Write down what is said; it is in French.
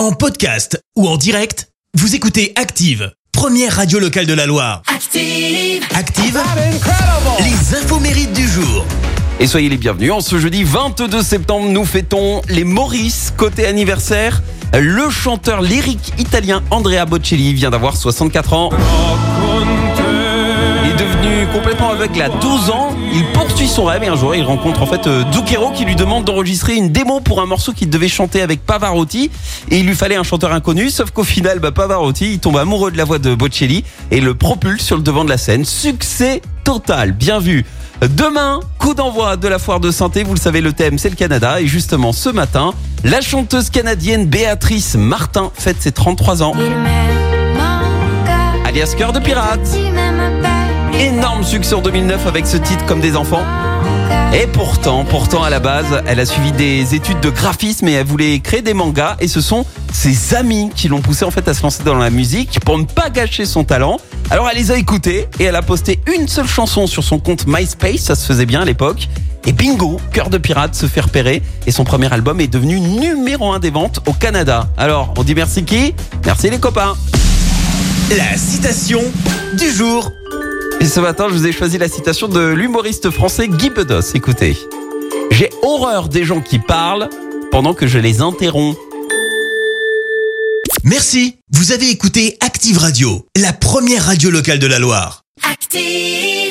En podcast ou en direct, vous écoutez Active, première radio locale de la Loire. Active. Active, les infos mérites du jour. Et soyez les bienvenus. En ce jeudi 22 septembre, nous fêtons les Maurice. Côté anniversaire, le chanteur lyrique italien Andrea Bocelli vient d'avoir 64 ans. Devenu complètement aveugle à 12 ans. Il poursuit son rêve et un jour il rencontre en fait euh, Zucchero qui lui demande d'enregistrer une démo pour un morceau qu'il devait chanter avec Pavarotti. Et il lui fallait un chanteur inconnu, sauf qu'au final, bah, Pavarotti, il tombe amoureux de la voix de Bocelli et le propulse sur le devant de la scène. Succès total, bien vu. Demain, coup d'envoi de la foire de santé. Vous le savez, le thème, c'est le Canada. Et justement, ce matin, la chanteuse canadienne Béatrice Martin fête ses 33 ans. Alias Cœur de Pirate. Énorme succès en 2009 avec ce titre comme des enfants. Et pourtant, pourtant à la base, elle a suivi des études de graphisme et elle voulait créer des mangas et ce sont ses amis qui l'ont poussé en fait à se lancer dans la musique pour ne pas gâcher son talent. Alors elle les a écoutés et elle a posté une seule chanson sur son compte MySpace, ça se faisait bien à l'époque. Et bingo, Cœur de Pirate se fait repérer et son premier album est devenu numéro un des ventes au Canada. Alors, on dit merci qui? Merci les copains. La citation du jour. Et ce matin, je vous ai choisi la citation de l'humoriste français Guy Bedos. Écoutez. J'ai horreur des gens qui parlent pendant que je les interromps. Merci, vous avez écouté Active Radio, la première radio locale de la Loire. Active.